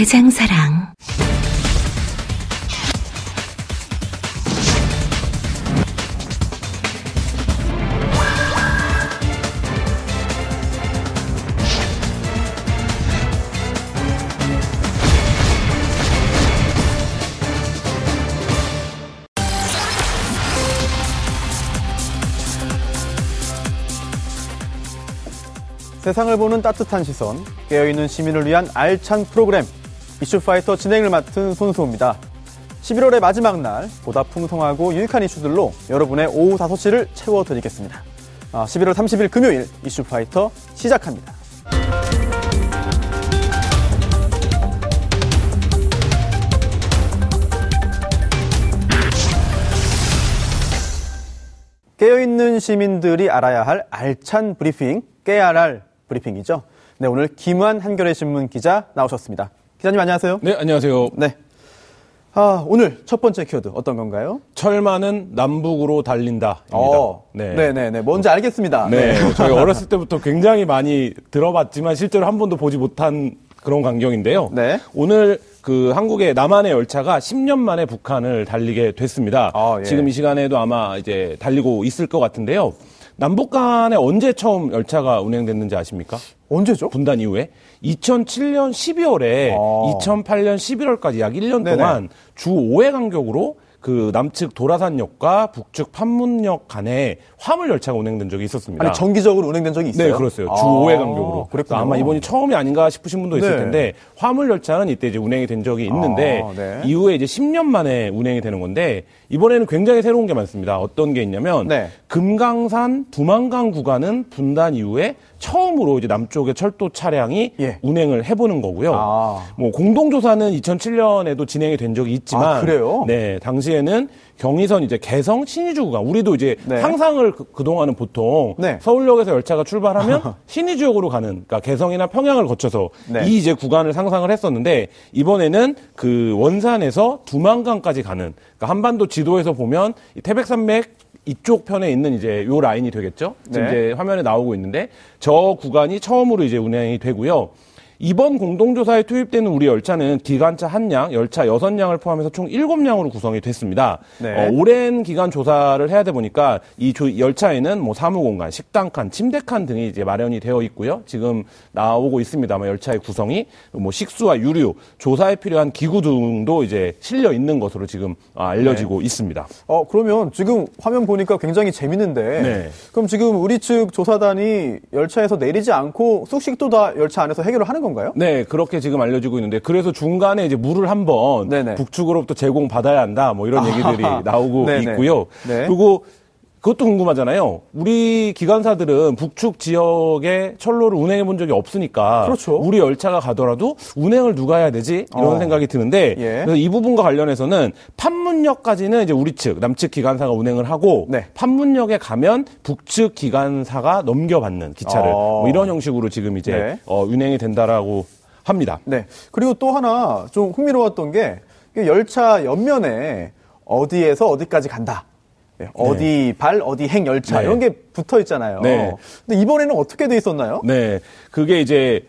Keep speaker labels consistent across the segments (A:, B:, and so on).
A: 대장사랑.
B: 세상을 보는 따뜻한 시선, 깨어있는 시민을 위한 알찬 프로그램, 이슈파이터 진행을 맡은 손수호입니다. 11월의 마지막 날, 보다 풍성하고 유익한 이슈들로 여러분의 오후 5시를 채워드리겠습니다. 아, 11월 30일 금요일 이슈파이터 시작합니다. 깨어있는 시민들이 알아야 할 알찬 브리핑, 깨알알 브리핑이죠. 네, 오늘 김환 한겨레 신문 기자 나오셨습니다. 기자님 안녕하세요.
C: 네, 안녕하세요.
B: 네. 아, 오늘 첫 번째 키워드 어떤 건가요?
C: 철마는 남북으로 달린다.
B: 어, 네. 네, 네, 뭔지 알겠습니다.
C: 네, 저희 어렸을 때부터 굉장히 많이 들어봤지만 실제로 한 번도 보지 못한 그런 광경인데요.
B: 네.
C: 오늘 그 한국의 남한의 열차가 10년 만에 북한을 달리게 됐습니다.
B: 아, 예.
C: 지금 이 시간에도 아마 이제 달리고 있을 것 같은데요. 남북 간에 언제 처음 열차가 운행됐는지 아십니까?
B: 언제죠?
C: 분단 이후에 2007년 12월에
B: 아.
C: 2008년 11월까지 약 1년
B: 네네.
C: 동안 주 5회 간격으로 그 남측 도라산역과 북측 판문역 간에 화물 열차가 운행된 적이 있었습니다.
B: 아니, 정기적으로 운행된 적이 있어요?
C: 네, 그렇어요. 주
B: 아,
C: 5회 간격으로. 그래서 아마 이번이 처음이 아닌가 싶으신 분도 있을
B: 네.
C: 텐데 화물 열차는 이때 이제 운행이 된 적이 있는데
B: 아, 네.
C: 이후에 이제 10년 만에 운행이 되는 건데 이번에는 굉장히 새로운 게 많습니다. 어떤 게 있냐면
B: 네.
C: 금강산 두만강 구간은 분단 이후에 처음으로 이제 남쪽의 철도 차량이
B: 예.
C: 운행을 해보는 거고요.
B: 아.
C: 뭐 공동조사는 2007년에도 진행이 된 적이 있지만,
B: 아, 그래요?
C: 네, 당시에는 경의선 이제 개성 신의주 구간, 우리도 이제
B: 네.
C: 상상을 그, 동안은 보통
B: 네.
C: 서울역에서 열차가 출발하면 신의지역으로 가는, 그러니까 개성이나 평양을 거쳐서
B: 네.
C: 이 이제 구간을 상상을 했었는데 이번에는 그 원산에서 두만강까지 가는, 그러니까 한반도 지도에서 보면 이 태백산맥 이쪽 편에 있는 이제 요 라인이 되겠죠. 지금
B: 네.
C: 이제 화면에 나오고 있는데 저 구간이 처음으로 이제 운행이 되고요. 이번 공동조사에 투입되는 우리 열차는 기관차 한 량, 열차 여섯 량을 포함해서 총 일곱 량으로 구성이 됐습니다.
B: 네.
C: 어, 오랜 기간 조사를 해야 돼 보니까 이 조- 열차에는 뭐 사무공간, 식당칸, 침대칸 등이 이제 마련이 되어 있고요. 지금 나오고 있습니다만 열차의 구성이 뭐 식수와 유류, 조사에 필요한 기구 등도 이제 실려 있는 것으로 지금 아, 알려지고 있습니다.
B: 어, 그러면 지금 화면 보니까 굉장히 재밌는데.
C: 네.
B: 그럼 지금 우리 측 조사단이 열차에서 내리지 않고 숙식도 다 열차 안에서 해결을 하는 건가요?
C: 네, 그렇게 지금 알려지고 있는데 그래서 중간에 이제 물을 한번. 북측으로부터 제공 받아야 한다 뭐 이런 얘기들이 나오고. 있고요.
B: 네.
C: 그리고 그것도 궁금하잖아요. 우리 기관사들은 북측 지역에 철로를 운행해 본 적이 없으니까
B: 그렇죠.
C: 우리 열차가 가더라도 운행을 누가 해야 되지 이런
B: 어.
C: 생각이 드는데
B: 예.
C: 그래서 이 부분과 관련해서는 판문역까지는 이제 우리 측 남측 기관사가 운행을 하고
B: 네.
C: 판문역에 가면 북측 기관사가 넘겨받는 기차를
B: 어.
C: 뭐 이런 형식으로 지금 이제
B: 네.
C: 어, 운행이 된다라고 합니다.
B: 네. 그리고 또 하나 좀 흥미로웠던 게 열차 옆면에 어디에서 어디까지 간다. 네, 어디 발, 어디 행 열차
C: 네.
B: 이런 게 붙어 있잖아요.
C: 네.
B: 근데 이번에는 어떻게 돼 있었나요?
C: 네, 그게 이제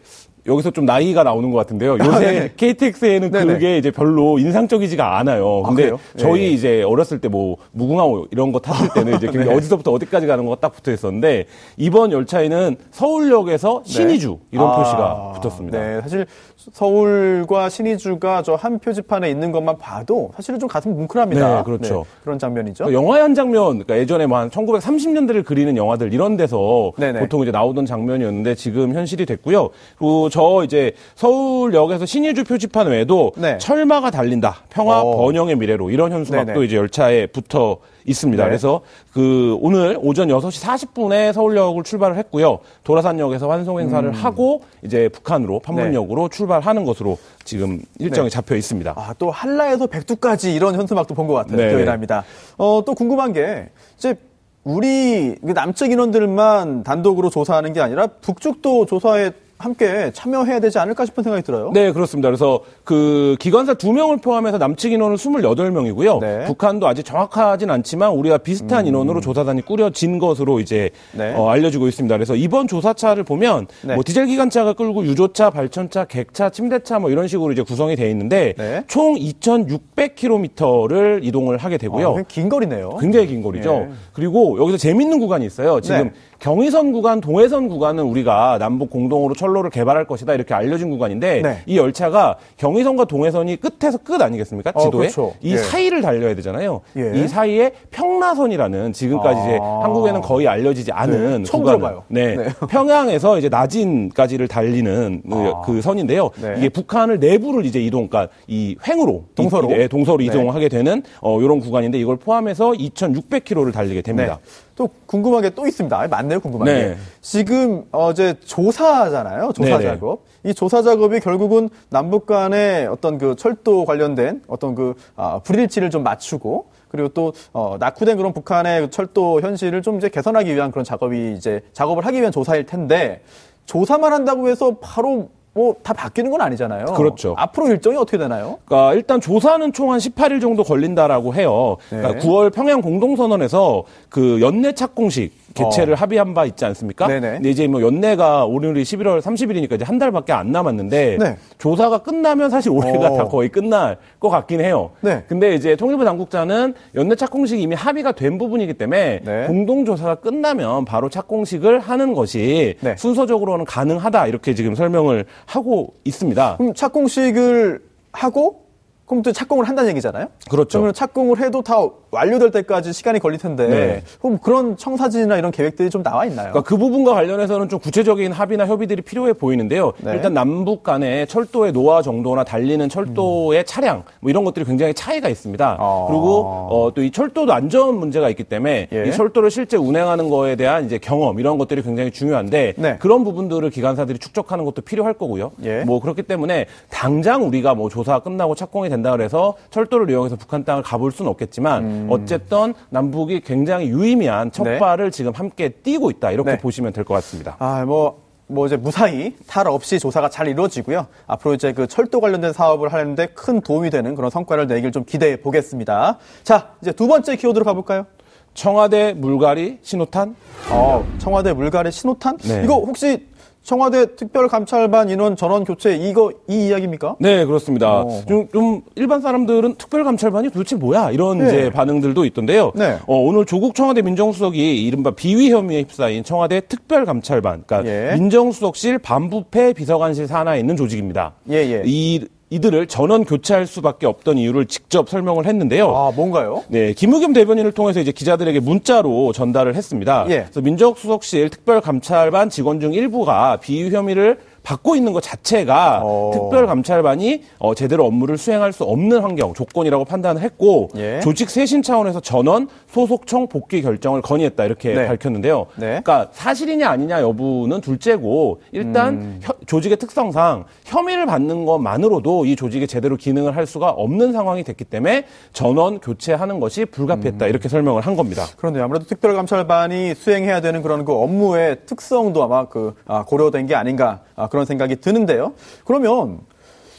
C: 여기서 좀 나이가 나오는 것 같은데요. 요새
B: 아, 네.
C: KTX에는
B: 네네.
C: 그게 이제 별로 인상적이지가 않아요.
B: 아,
C: 근데
B: 그래요?
C: 저희
B: 예.
C: 이제 어렸을 때 뭐 무궁화호 이런 거 탔을 때는 이제
B: 네.
C: 어디서부터 어디까지 가는 거가 딱 붙어 있었는데 이번 열차에는 서울역에서 신의주 이런
B: 아,
C: 표시가 붙었습니다.
B: 네, 사실 서울과 신의주가 저 한 표지판에 있는 것만 봐도 사실은 좀 가슴 뭉클합니다.
C: 네, 그렇죠.
B: 그런 장면이죠.
C: 그 영화의 한 장면, 그러니까 예전에 뭐 한 1930년대를 그리는 영화들 이런 데서
B: 네네.
C: 보통 이제 나오던 장면이었는데 지금 현실이 됐고요. 그리고 저 이제 서울역에서 신의주 표지판 외에도
B: 네.
C: 철마가 달린다. 평화
B: 어.
C: 번영의 미래로 이런 현수막도
B: 네네.
C: 이제 열차에 붙어 있습니다.
B: 네.
C: 그래서 그 오늘 오전 6시 40분에 서울역을 출발을 했고요. 도라산역에서 환송 행사를
B: 음.
C: 하고 이제 북한으로 판문역으로 출발 하는 것으로 지금 일정이
B: 네.
C: 잡혀 있습니다.
B: 아, 또 한라에서 백두까지 이런 현수막도 본 것 같아요.
C: 네.
B: 기억이 납니다. 어, 또 궁금한 게 이제 우리 그 남측 인원들만 단독으로 조사하는 게 아니라 북쪽도 조사에 함께 참여해야 되지 않을까 싶은 생각이 들어요.
C: 네, 그렇습니다. 그래서 그 기관사 두 명을 포함해서 남측 인원은 28명이고요.
B: 네. 음.
C: 북한도 아직 정확하진 않지만 우리와 비슷한 인원으로 조사단이 꾸려진 것으로 이제
B: 네.
C: 어, 알려지고 있습니다. 그래서 이번 조사차를 보면
B: 네.
C: 뭐 디젤 기관차가 끌고 유조차, 발전차, 객차, 침대차 뭐 이런 식으로 이제 구성이 돼 있는데
B: 네.
C: 총 2,600km를 이동을 하게 되고요.
B: 어, 긴 거리네요.
C: 굉장히 긴 거리죠.
B: 예.
C: 그리고 여기서 재밌는 구간이 있어요. 지금
B: 네.
C: 경의선 구간, 동해선 구간은 우리가 남북 공동으로 철로를 개발할 것이다 이렇게 알려진 구간인데
B: 네.
C: 이 열차가 경의선과 동해선이 끝에서 끝 아니겠습니까?
B: 어,
C: 지도에
B: 그렇죠.
C: 이
B: 예.
C: 사이를 달려야 되잖아요.
B: 예.
C: 이 사이에 평라선이라는 지금까지 이제
B: 아.
C: 한국에는 거의 알려지지 않은
B: 네, 들어봐요.
C: 네.
B: 네.
C: 평양에서 이제 나진까지를 달리는 그-
B: 아.
C: 그 선인데요.
B: 네.
C: 이게 북한을 내부를 이제 이동, 그러니까 이 횡으로
B: 동서로?
C: 이- 예, 동서로
B: 네.
C: 이동하게 되는 어, 이런 구간인데 이걸 포함해서 2,600km를 달리게 됩니다.
B: 네. 또 궁금한 게 또 있습니다. 아, 많네요, 궁금한
C: 네.
B: 게. 지금 어제 조사잖아요. 조사
C: 네네.
B: 작업. 이 조사 작업이 결국은 남북 간의 어떤 그 철도 관련된 어떤 그 아, 불일치를 좀 맞추고 그리고 또 어, 낙후된 그런 북한의 철도 현실을 좀 이제 개선하기 위한 그런 작업이 이제 작업을 하기 위한 조사일 텐데 조사만 한다고 해서 바로 뭐 다 바뀌는 건 아니잖아요.
C: 그렇죠.
B: 앞으로 일정이 어떻게 되나요?
C: 그러니까 일단 조사는 총 한 18일 정도 걸린다라고 해요. 그러니까
B: 네.
C: 9월 평양 공동선언에서 그 연내 착공식 개최를
B: 어.
C: 합의한 바 있지 않습니까?
B: 네네.
C: 근데 이제 뭐 연내가 오늘이 11월 30일이니까 이제 한 달밖에 안 남았는데
B: 네.
C: 조사가 끝나면 사실 올해가
B: 어.
C: 다 거의 끝날 것 같긴 해요.
B: 네.
C: 근데 이제 통일부 당국자는 연내 착공식이 이미 합의가 된 부분이기 때문에
B: 네.
C: 공동 조사가 끝나면 바로 착공식을 하는 것이
B: 네.
C: 순서적으로는 가능하다 이렇게 지금 설명을 하고 있습니다.
B: 그럼 착공식을 하고 그럼 또 착공을 한다는 얘기잖아요.
C: 그렇죠.
B: 그러면 착공을 해도 다 완료될 때까지 시간이 걸릴 텐데
C: 네.
B: 그럼 그런 청사진이나 이런 계획들이 좀 나와 있나요?
C: 그러니까 그 부분과 관련해서는 좀 구체적인 합의나 협의들이 필요해 보이는데요.
B: 네.
C: 일단 남북 간의 철도의 노화 정도나 달리는 철도의 차량 뭐 이런 것들이 굉장히 차이가 있습니다.
B: 음. 아.
C: 그리고 어, 또 이 철도도 안전 문제가 있기 때문에
B: 예.
C: 이 철도를 실제 운행하는 거에 대한 이제 경험 이런 것들이 굉장히 중요한데
B: 네.
C: 그런 부분들을 기관사들이 축적하는 것도 필요할 거고요.
B: 예.
C: 뭐 그렇기 때문에 당장 우리가 뭐 조사가 끝나고 착공이 된다 그래서 철도를 이용해서 북한 땅을 가볼 수는 없겠지만 어쨌든 남북이 굉장히 유의미한 첫
B: 음. 네.
C: 발을 지금 함께 띄고 있다 이렇게
B: 네.
C: 보시면 될 것 같습니다.
B: 아, 뭐, 뭐 이제 무사히 탈 없이 조사가 잘 이루어지고요. 앞으로 이제 그 철도 관련된 사업을 하는데 큰 도움이 되는 그런 성과를 내길 좀 기대해 보겠습니다. 자, 이제 두 번째 키워드로 가볼까요?
C: 청와대 물갈이 신호탄
B: 어, 청와대 물갈이 신호탄?
C: 네.
B: 이거 혹시 청와대 특별감찰반 인원 전원 교체 이거 이 이야기입니까?
C: 네, 그렇습니다.
B: 어.
C: 좀, 좀 일반 사람들은 특별감찰반이 도대체 뭐야? 이런
B: 네.
C: 이제 반응들도 있던데요.
B: 네.
C: 어, 오늘 조국 청와대 민정수석이 이른바 비위 혐의에 휩싸인 청와대 특별감찰반, 그러니까
B: 예.
C: 민정수석실 반부패 비서관실 산하에 있는 조직입니다.
B: 예, 예.
C: 이 이들을 전원 교체할 수밖에 없던 이유를 직접 설명을 했는데요.
B: 아, 뭔가요?
C: 네, 김의겸 대변인을 통해서 이제 기자들에게 문자로 전달을 했습니다.
B: 예.
C: 그래서 민정수석실 특별감찰반 직원 중 일부가 비위 혐의를 받고 있는 것 자체가
B: 어.
C: 특별감찰반이 어, 제대로 업무를 수행할 수 없는 환경, 조건이라고 판단을 했고
B: 예.
C: 조직 쇄신 차원에서 전원 소속청 복귀 결정을 건의했다 이렇게
B: 네.
C: 밝혔는데요.
B: 네.
C: 그러니까 사실이냐 아니냐 여부는 둘째고 일단
B: 음.
C: 혀- 조직의 특성상 혐의를 받는 것만으로도 이 조직이 제대로 기능을 할 수가 없는 상황이 됐기 때문에 전원 교체하는 것이 불가피했다 이렇게 설명을 한 겁니다.
B: 그런데 아무래도 특별감찰반이 수행해야 되는 그런 그 업무의 특성도 아마 그 아, 고려된 게 아닌가 아, 그런 생각이 드는데요. 그러면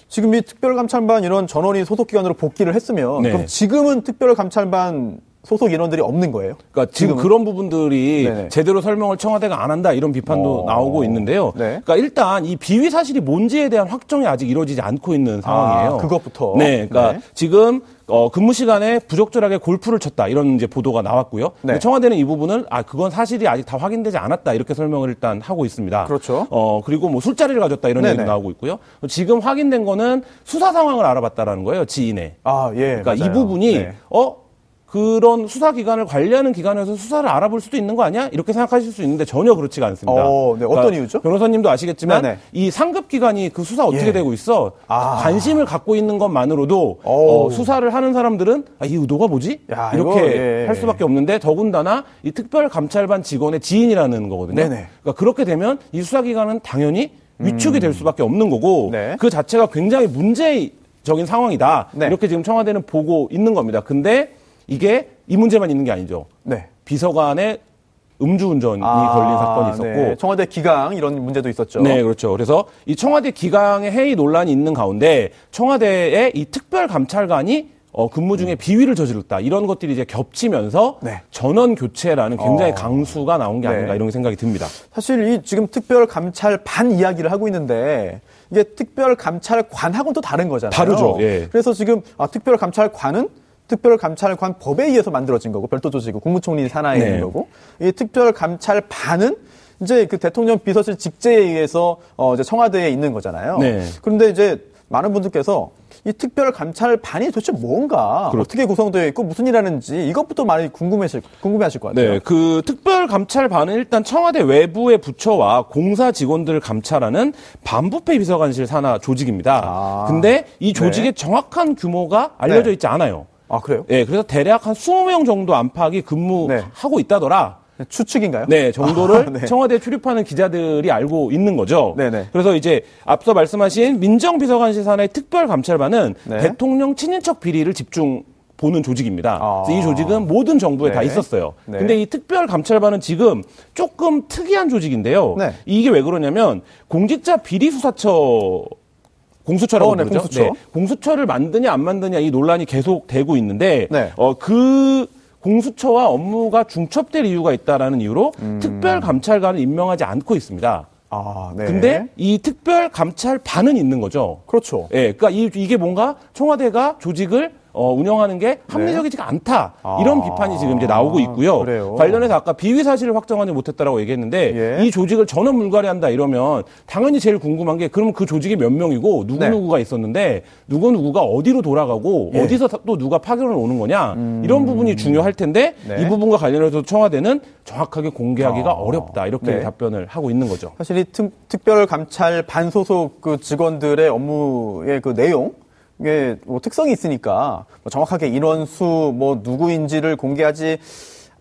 B: 지금 이 특별감찰반 이런 전원이 소속 기관으로 복귀를 했으면
C: 네.
B: 그럼 지금은 특별감찰반 소속 인원들이 없는 거예요?
C: 그러니까 지금
B: 지금은?
C: 그런 부분들이
B: 네네.
C: 제대로 설명을 청와대가 안 한다 이런 비판도
B: 어.
C: 나오고 있는데요.
B: 네.
C: 그러니까 일단 이 비위 사실이 뭔지에 대한 확정이 아직 이루어지지 않고 있는 상황이에요.
B: 아, 그것부터?
C: 네, 그러니까
B: 네.
C: 지금 어, 근무 시간에 부적절하게 골프를 쳤다 이런 이제 보도가 나왔고요.
B: 네.
C: 청와대는 이 부분을 아 그건 사실이 아직 다 확인되지 않았다 이렇게 설명을 일단 하고 있습니다.
B: 그렇죠.
C: 어 그리고 뭐 술자리를 가졌다 이런
B: 네네.
C: 얘기도 나오고 있고요. 지금 확인된 거는 수사 상황을 알아봤다라는 거예요 지인의.
B: 아, 예.
C: 그러니까 이
B: 맞아요.
C: 부분이
B: 네.
C: 어 그런 수사기관을 관리하는 기관에서 수사를 알아볼 수도 있는 거 아니야? 이렇게 생각하실 수 있는데 전혀 그렇지가 않습니다.
B: 어, 네. 어떤 이유죠?
C: 변호사님도 아시겠지만
B: 네네.
C: 이 상급 기관이 그 수사 어떻게
B: 예.
C: 되고 있어?
B: 아.
C: 관심을 갖고 있는 것만으로도. 어, 수사를 하는 사람들은 아, 이 의도가 뭐지?
B: 야,
C: 이렇게
B: 이거, 예.
C: 할 수밖에 없는데 더군다나 이 특별감찰반 직원의 지인이라는 거거든요.
B: 네네.
C: 그러니까 그렇게 되면 이 수사기관은 당연히 위축이 될 수밖에 없는 거고
B: 네.
C: 그 자체가 굉장히 문제적인 상황이다.
B: 네.
C: 이렇게 지금 청와대는 보고 있는 겁니다. 근데 이게 이 문제만 있는 게 아니죠.
B: 네.
C: 비서관의 음주운전이
B: 아,
C: 걸린 사건이 있었고
B: 네. 청와대 기강 이런 문제도 있었죠.
C: 네, 그렇죠. 그래서 이 청와대 기강의 해이 논란이 있는 가운데 청와대의 이 특별 감찰관이 어, 근무 중에 비위를 저질렀다. 이런 것들이 이제 겹치면서
B: 네.
C: 전원 교체라는 굉장히
B: 어.
C: 강수가 나온 게 아닌가
B: 네.
C: 이런 생각이 듭니다.
B: 사실 이 지금 특별 감찰 반 이야기를 하고 있는데 이게 특별 감찰관하고는 또 다른 거잖아요.
C: 다르죠. 예.
B: 그래서 지금 아, 특별 감찰관은 특별감찰관 법에 의해서 만들어진 거고 별도 조직이고 국무총리 산하에
C: 네.
B: 있는 거고 이 특별감찰반은 이제 그 대통령 비서실 직제에 의해서 어 이제 청와대에 있는 거잖아요.
C: 네.
B: 그런데 이제 많은 분들께서 이 특별감찰반이 도대체 뭔가
C: 그렇죠.
B: 어떻게 구성되어 있고 무슨 일 하는지 이것부터 많이 궁금해하실, 궁금해하실 것 같아요.
C: 네, 그 특별감찰반은 일단 청와대 외부의 부처와 공사 직원들을 감찰하는 반부패 비서관실 산하 조직입니다.
B: 아.
C: 근데 이 조직의 정확한 규모가 알려져
B: 네.
C: 있지 않아요.
B: 아 그래요?
C: 예, 그래서 대략 한 20명 정도 안팎이 근무하고 있다더라.
B: 추측인가요?
C: 네, 정도를
B: 아, 네.
C: 청와대 출입하는 기자들이 알고 있는 거죠.
B: 네네.
C: 그래서 이제 앞서 말씀하신 민정비서관실 산하의 특별감찰반은
B: 네.
C: 대통령 친인척 비리를 집중 보는 조직입니다.
B: 아.
C: 이 조직은 모든 정부에
B: 네.
C: 다 있었어요.
B: 네.
C: 근데 이 특별 감찰반은 지금 조금 특이한 조직인데요.
B: 네.
C: 이게 왜 그러냐면 공직자 비리 수사처 공수처라고
B: 어, 네,
C: 부르죠.
B: 공수처.
C: 공수처를 만드냐 안 만드냐 이 논란이 계속 되고 있는데
B: 네.
C: 어, 그 공수처와 업무가 중첩될 이유가 있다라는 이유로
B: 음.
C: 특별 감찰관을 임명하지 않고 있습니다.
B: 아, 네.
C: 근데 이 특별 감찰반은 있는 거죠.
B: 그렇죠.
C: 예, 그러니까 이, 이게 뭔가 청와대가 조직을 어, 운영하는 게 합리적이지가 않다. 이런
B: 아,
C: 비판이 지금 이제 나오고 있고요.
B: 그래요?
C: 관련해서 아까 비위 사실을 확정하지 못했다라고 얘기했는데
B: 예.
C: 이 조직을 전원 물갈이한다 이러면 당연히 제일 궁금한 게 그럼 그 조직이 몇 명이고 누구
B: 네.
C: 누구가 있었는데 누구 누구가 어디로 돌아가고
B: 예. 음.
C: 어디서 또 누가 파견을 오는 거냐 이런 부분이 중요할 텐데
B: 네.
C: 이 부분과 관련해서 청와대는 정확하게 공개하기가
B: 아,
C: 어렵다 이렇게
B: 네.
C: 답변을 하고 있는 거죠.
B: 사실 이 특, 특별감찰 반 소속 그 직원들의 업무의 그 내용, 이게 뭐 특성이 있으니까 뭐 정확하게 인원수 뭐 누구인지를 공개하지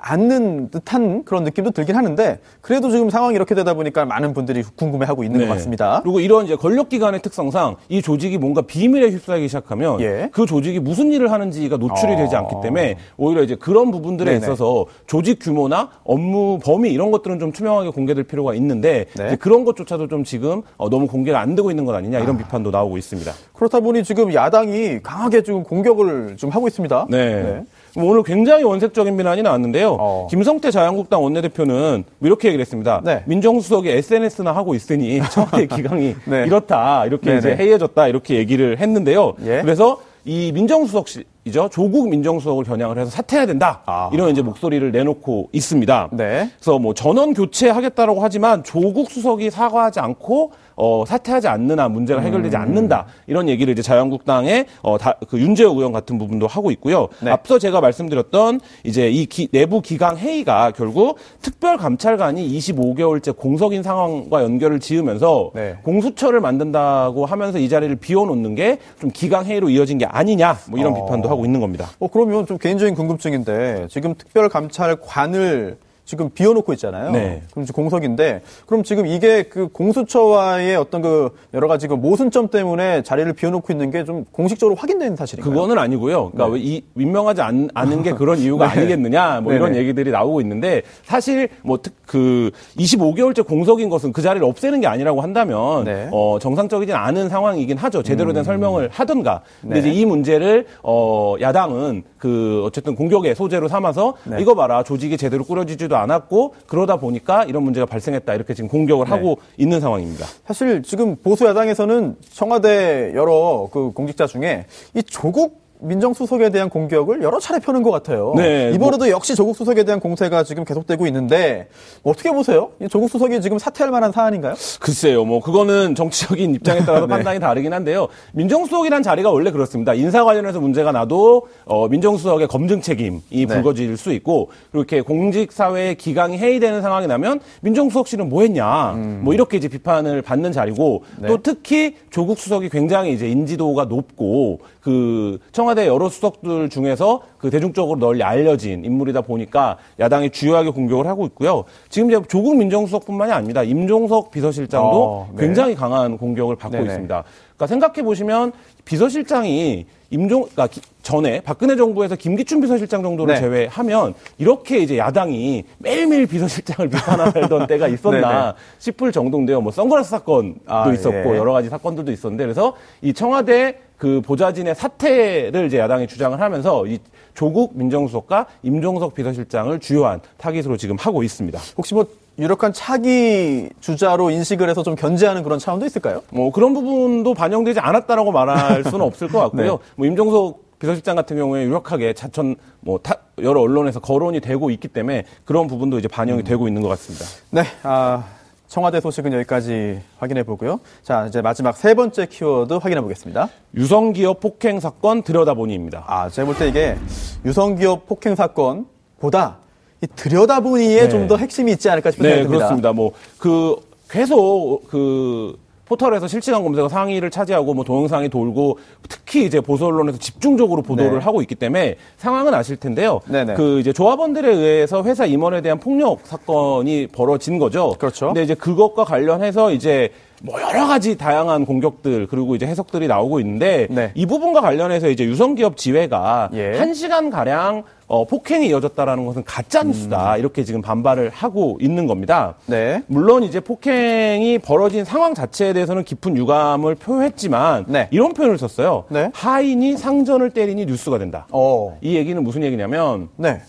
B: 않는 듯한 그런 느낌도 들긴 하는데 그래도 지금 상황이 이렇게 되다 보니까 많은 분들이 궁금해하고 있는
C: 네.
B: 것 같습니다.
C: 그리고 이런 이제 권력기관의 특성상 이 조직이 뭔가 비밀에 휩싸이기 시작하면
B: 예.
C: 그 조직이 무슨 일을 하는지가 노출이
B: 어.
C: 되지 않기 때문에 오히려 이제 그런 부분들에
B: 네네.
C: 있어서 조직 규모나 업무 범위 이런 것들은 좀 투명하게 공개될 필요가 있는데
B: 네.
C: 그런 것조차도 좀 지금 어, 너무 공개가 안 되고 있는 것 아니냐 이런 비판도 나오고 있습니다.
B: 그렇다 보니 지금 야당이 강하게 지금 공격을 좀 하고 있습니다.
C: 네. 뭐 오늘 굉장히 원색적인 비난이 나왔는데요.
B: 어.
C: 김성태 자유한국당 원내대표는 이렇게 얘기를 했습니다.
B: 네.
C: 민정수석이 SNS나 하고 있으니 청와대 기강이
B: 네.
C: 이렇다. 이렇게
B: 네네.
C: 이제 해이해졌다. 이렇게 얘기를 했는데요.
B: 예.
C: 그래서 이 민정수석 이죠. 조국 민정수석을 겨냥을 해서 사퇴해야 된다.
B: 아.
C: 이런 이제 목소리를 내놓고 있습니다.
B: 네.
C: 그래서 뭐 전원 교체하겠다라고 하지만 조국 수석이 사과하지 않고 어, 사퇴하지 않는 한 문제가 해결되지
B: 음.
C: 않는다 이런 얘기를 이제 자유한국당의 어, 다, 그 윤재호 의원 같은 부분도 하고 있고요.
B: 네.
C: 앞서 제가 말씀드렸던 이제 이 기- 내부 기강 회의가 결국 특별 감찰관이 25개월째 공석인 상황과 연결을 지으면서
B: 네.
C: 공수처를 만든다고 하면서 이 자리를 비워놓는 게 좀 기강 회의로 이어진 게 아니냐 뭐 이런
B: 어.
C: 비판도 하고 있는 겁니다.
B: 어, 그러면 좀 개인적인 궁금증인데 지금 특별감찰관을 지금 비워놓고 있잖아요.
C: 네.
B: 그럼 지금 공석인데 그럼 지금 이게 그 공수처와의 어떤 그 여러 가지 그 모순점 때문에 자리를 비워놓고 있는 게 좀 공식적으로 확인된 사실인가요?
C: 그거는 아니고요. 그러니까
B: 네.
C: 왜 이, 임명하지 않, 않은 게 그런 이유가 아니겠느냐, 뭐 이런. 얘기들이 나오고 있는데 사실 뭐 그 25개월째 공석인 것은 그 자리를 없애는 게 아니라고 한다면
B: 네. 음.
C: 어, 정상적이진 않은 상황이긴 하죠. 제대로 된 설명을 하든가. 근데
B: 네.
C: 이제 이 문제를 어, 야당은 그 어쨌든 공격의 소재로 삼아서
B: 네.
C: 이거 봐라 조직이 제대로 꾸려지지도 않았고 그러다 보니까 이런 문제가 발생했다 이렇게 지금 공격을
B: 네.
C: 하고 있는 상황입니다.
B: 사실 지금 보수 야당에서는 청와대 여러 그 공직자 중에 이 조국 민정수석에 대한 공격을 여러 차례 펴는 것 같아요.
C: 네,
B: 이번에도 역시 조국 수석에 대한 공세가 지금 계속되고 있는데 뭐 어떻게 보세요? 이 조국 수석이 지금 사퇴할 만한 사안인가요?
C: 글쎄요, 뭐 그거는 정치적인 입장에 따라서
B: 네.
C: 판단이 다르긴 한데요. 민정수석이란 자리가 원래 그렇습니다. 인사 관련해서 문제가 나도 어, 민정수석의 검증 책임이
B: 네.
C: 불거질 수 있고 이렇게 공직 사회의 기강이 해이되는 상황이 나면 민정수석실은 뭐 했냐, 뭐 이렇게 이제 비판을 받는 자리고
B: 음. 네.
C: 또 특히 조국 수석이 굉장히 이제 인지도가 높고 그 청와대 여러 수석들 중에서 그 대중적으로 널리 알려진 인물이다 보니까 야당이 주요하게 공격을 하고 있고요. 지금 이제 조국 민정수석뿐만이 아닙니다. 임종석 비서실장도
B: 어, 네.
C: 굉장히 강한 공격을 받고
B: 네네.
C: 있습니다. 그러니까 생각해 보시면 비서실장이 임종 그러니까 기- 전에 박근혜 정부에서 김기춘 비서실장 정도를
B: 네.
C: 제외하면 이렇게 이제 야당이 매일매일 비서실장을 비판하던 때가 있었나. 싶을 정도인데요. 뭐 선글라스 사건도
B: 아,
C: 있었고
B: 예.
C: 여러 가지 사건들도 있었는데 그래서 이 청와대 그 보좌진의 사퇴를 이제 야당이 주장을 하면서 이 조국 민정수석과 임종석 비서실장을 주요한 타깃으로 지금 하고 있습니다.
B: 혹시 뭐 유력한 차기 주자로 인식을 해서 좀 견제하는 그런 차원도 있을까요?
C: 뭐 그런 부분도 반영되지 않았다라고 말할 수는 없을 것 같고요.
B: 네.
C: 뭐 임종석 비서실장 같은 경우에 유력하게 자천 뭐 타- 여러 언론에서 거론이 되고 있기 때문에 그런 부분도 이제 반영이 되고 있는 것 같습니다.
B: 네, 아, 청와대 소식은 여기까지 확인해 보고요. 자, 이제 마지막 세 번째 키워드 확인해 보겠습니다.
C: 유성기업 폭행 사건 들여다보니입니다.
B: 아, 제가 볼 때 이게 유성기업 폭행 사건보다 이 들여다보니에
C: 네.
B: 좀더 핵심이 있지 않을까 싶은
C: 네,
B: 생각이 듭니다.
C: 그렇습니다. 뭐 그 계속 그 포털에서 실시간 검색어 상위를 차지하고 뭐 동영상이 돌고 특히 이제 보수 언론에서 집중적으로 보도를
B: 네.
C: 하고 있기 때문에 상황은 아실 텐데요.
B: 네네.
C: 그 이제 조합원들에 의해서 회사 임원에 대한 폭력 사건이 벌어진 거죠.
B: 그렇죠.
C: 근데 이제 그것과 관련해서 이제 뭐 여러 가지 다양한 공격들 그리고 이제 해석들이 나오고 있는데
B: 네.
C: 이 부분과 관련해서 이제 유성기업 지회가
B: 예.
C: 한 시간 가량 어, 폭행이 이어졌다라는 것은 가짜 뉴스다 이렇게 지금 반발을 하고 있는 겁니다.
B: 음. 네.
C: 물론 이제 폭행이 벌어진 상황 자체에 대해서는 깊은 유감을 표했지만
B: 네.
C: 이런 표현을 썼어요.
B: 네.
C: 하인이 상전을 때리니 뉴스가 된다.
B: 어.
C: 이 얘기는 무슨 얘기냐면
B: 네.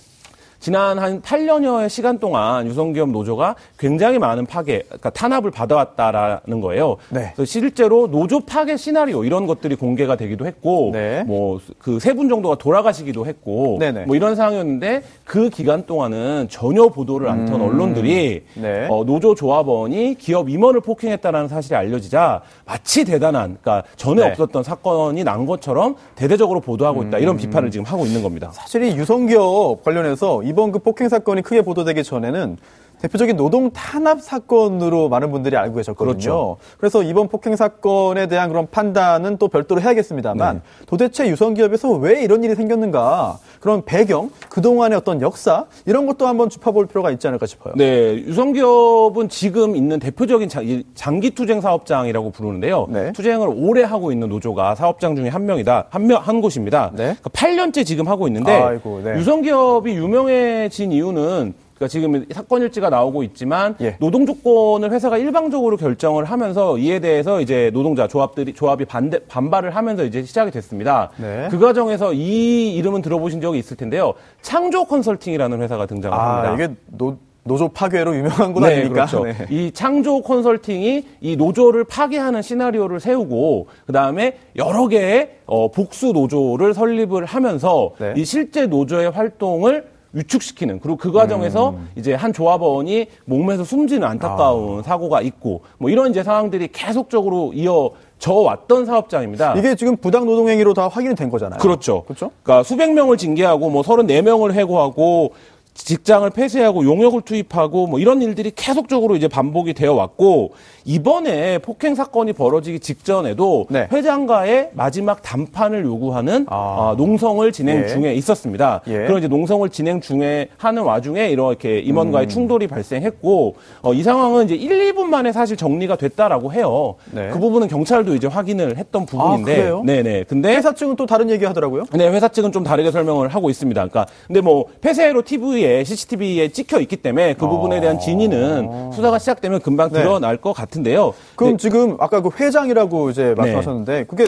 C: 지난 한 8년여의 시간 동안 유성기업 노조가 굉장히 많은 파괴, 그러니까 탄압을 받아왔다라는 거예요.
B: 네.
C: 그래서 실제로 노조 파괴 시나리오 이런 것들이 공개가 되기도 했고,
B: 네.
C: 뭐그 세 분 정도가 돌아가시기도 했고,
B: 네네.
C: 뭐 이런 상황이었는데 그 기간 동안은 전혀 보도를 안 턴 언론들이
B: 음. 네.
C: 어, 노조 조합원이 기업 임원을 폭행했다라는 사실이 알려지자 마치 대단한, 그러니까 전에
B: 네.
C: 없었던 사건이 난 것처럼 대대적으로 보도하고 있다
B: 음.
C: 이런 비판을 지금 하고 있는 겁니다.
B: 사실 이 유성기업 관련해서 이번 그 폭행 사건이 크게 보도되기 전에는 대표적인 노동 탄압 사건으로 많은 분들이 알고 계셨거든요.
C: 그렇죠.
B: 그래서 이번 폭행 사건에 대한 그런 판단은 또 별도로 해야겠습니다만
C: 네.
B: 도대체 유성기업에서 왜 이런 일이 생겼는가 그런 배경, 그동안의 어떤 역사 이런 것도 한번 짚어볼 필요가 있지 않을까 싶어요.
C: 네, 유성기업은 지금 있는 대표적인 장기 투쟁 사업장이라고 부르는데요.
B: 네.
C: 투쟁을 오래 하고 있는 노조가 사업장 중에 한 명이다, 한 명, 한 곳입니다.
B: 네.
C: 그러니까 8년째 지금 하고 있는데
B: 아이고, 네.
C: 유성기업이 유명해진 이유는 그러니까 지금 사건 일지가 나오고 있지만
B: 예.
C: 노동 조건을 회사가 일방적으로 결정을 하면서 이에 대해서 이제 노동자 조합들이 조합이 반대 반발을 하면서 이제 시작이 됐습니다.
B: 네.
C: 그 과정에서 이 이름은 들어보신 적이 있을 텐데요. 창조 컨설팅이라는 회사가 등장을 합니다.
B: 아, 이게 노, 노조 파괴로 유명한 곳
C: 네,
B: 아닙니까?
C: 그렇죠.
B: 네.
C: 이 창조 컨설팅이 이 노조를 파괴하는 시나리오를 세우고 그 다음에 여러 개의 어, 복수 노조를 설립을 하면서
B: 네.
C: 이 실제 노조의 활동을 위축시키는 그리고 그 과정에서
B: 음.
C: 이제 한 조합원이 목매서 숨지는 안타까운
B: 아.
C: 사고가 있고 뭐 이런 이제 상황들이 계속적으로 이어져 왔던 사업장입니다.
B: 이게 지금 부당 노동 행위로 다 확인이 된 거잖아요.
C: 그렇죠.
B: 그렇죠?
C: 그러니까 수백 명을 징계하고 뭐 34명을 해고하고 직장을 폐쇄하고 용역을 투입하고 뭐 이런 일들이 계속적으로 이제 반복이 되어 왔고 이번에 폭행 사건이 벌어지기 직전에도
B: 네.
C: 회장과의 마지막 담판을 요구하는
B: 아.
C: 아, 농성을 진행
B: 예.
C: 중에 있었습니다.
B: 예.
C: 그런 이제 농성을 진행 중에 하는 와중에 이렇게
B: 음.
C: 임원과의 충돌이 발생했고 어, 이 상황은 이제 1, 2분 만에 사실 정리가 됐다라고 해요.
B: 네.
C: 그 부분은 경찰도 이제 확인을 했던 부분인데,
B: 그래요?
C: 네네. 근데
B: 회사 측은 또 다른 얘기 하더라고요.
C: 네, 회사 측은 좀 다르게 설명을 하고 있습니다. 그러니까 근데 뭐 폐쇄로 TV 에 CCTV에 찍혀 있기 때문에 그 부분에 대한 진위는 수사가 시작되면 금방
B: 네.
C: 드러날 것 같은데요.
B: 그럼
C: 네,
B: 지금 아까 그 회장이라고 이제 말씀하셨는데 그게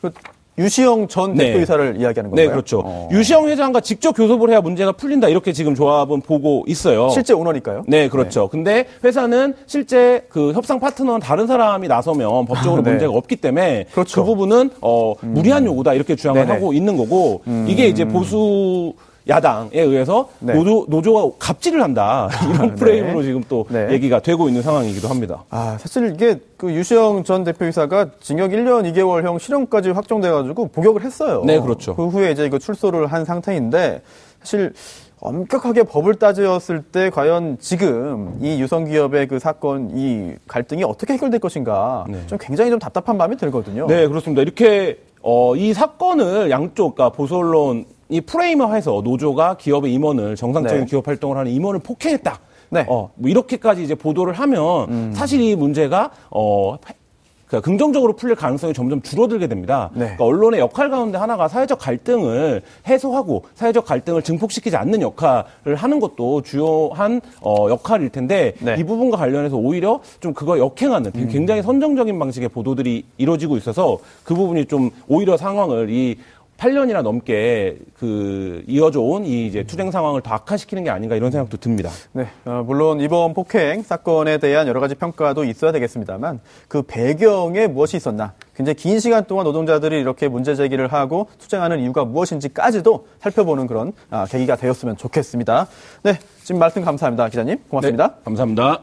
B: 그 유시영 전
C: 네.
B: 대표이사를 이야기하는 건가요?
C: 네, 그렇죠.
B: 어.
C: 유시영 회장과 직접 교섭을 해야 문제가 풀린다 이렇게 지금 조합은 보고 있어요.
B: 실제 오너니까요.
C: 네, 그렇죠. 근데 회사는 실제 그 협상 파트너는 다른 사람이 나서면 법적으로
B: 네.
C: 문제가 없기 때문에
B: 그렇죠. 음.
C: 그 부분은 어 무리한 요구다 이렇게 주장을.
B: 음.
C: 하고 있는 거고 이게 이제 보수 야당에 의해서
B: 네.
C: 노조 노조가 갑질을 한다 이런
B: 네.
C: 프레임으로 지금 또
B: 네.
C: 얘기가 되고 있는 상황이기도 합니다.
B: 아, 사실 이게 그 유시영 전 대표이사가 징역 1년 2개월형 실형까지 확정돼가지고 복역을 했어요.
C: 네, 그렇죠.
B: 그 후에 이제 이거 출소를 한 상태인데 사실 엄격하게 법을 따졌을 때 과연 지금 이 유성 기업의 그 사건 이 갈등이 어떻게 해결될 것인가
C: 네.
B: 좀 굉장히 좀 답답한 마음이 들거든요.
C: 네, 그렇습니다. 이렇게 어, 이 사건을 양쪽, 그러니까 보수 언론 이 프레임화해서 노조가 기업의 임원을 정상적인
B: 네.
C: 기업 활동을 하는 임원을 폭행했다.
B: 네.
C: 어, 뭐 이렇게까지 이제 보도를 하면 사실 이 문제가 어. 그러니까 긍정적으로 풀릴 가능성이 점점 줄어들게 됩니다.
B: 네.
C: 그러니까 언론의 역할 가운데 하나가 사회적 갈등을 해소하고 사회적 갈등을 증폭시키지 않는 역할을 하는 것도 주요한 어, 역할일 텐데
B: 네.
C: 이 부분과 관련해서 오히려 좀 그거 역행하는
B: 음.
C: 굉장히 선정적인 방식의 보도들이 이루어지고 있어서 그 부분이 좀 오히려 상황을 이 8년이나 넘게 그 이어져 온 이 이제 투쟁 상황을 더 악화시키는 게 아닌가 이런 생각도 듭니다.
B: 네, 어, 물론 이번 폭행 사건에 대한 여러 가지 평가도 있어야 되겠습니다만 그 배경에 무엇이 있었나 굉장히 긴 시간 동안 노동자들이 이렇게 문제 제기를 하고 투쟁하는 이유가 무엇인지까지도 살펴보는 그런 아, 계기가 되었으면 좋겠습니다. 네, 지금 말씀 감사합니다, 기자님. 고맙습니다.
C: 네, 감사합니다.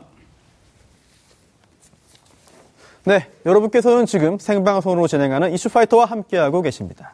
B: 네, 여러분께서는 지금 생방송으로 진행하는 이슈파이터와 함께하고 계십니다.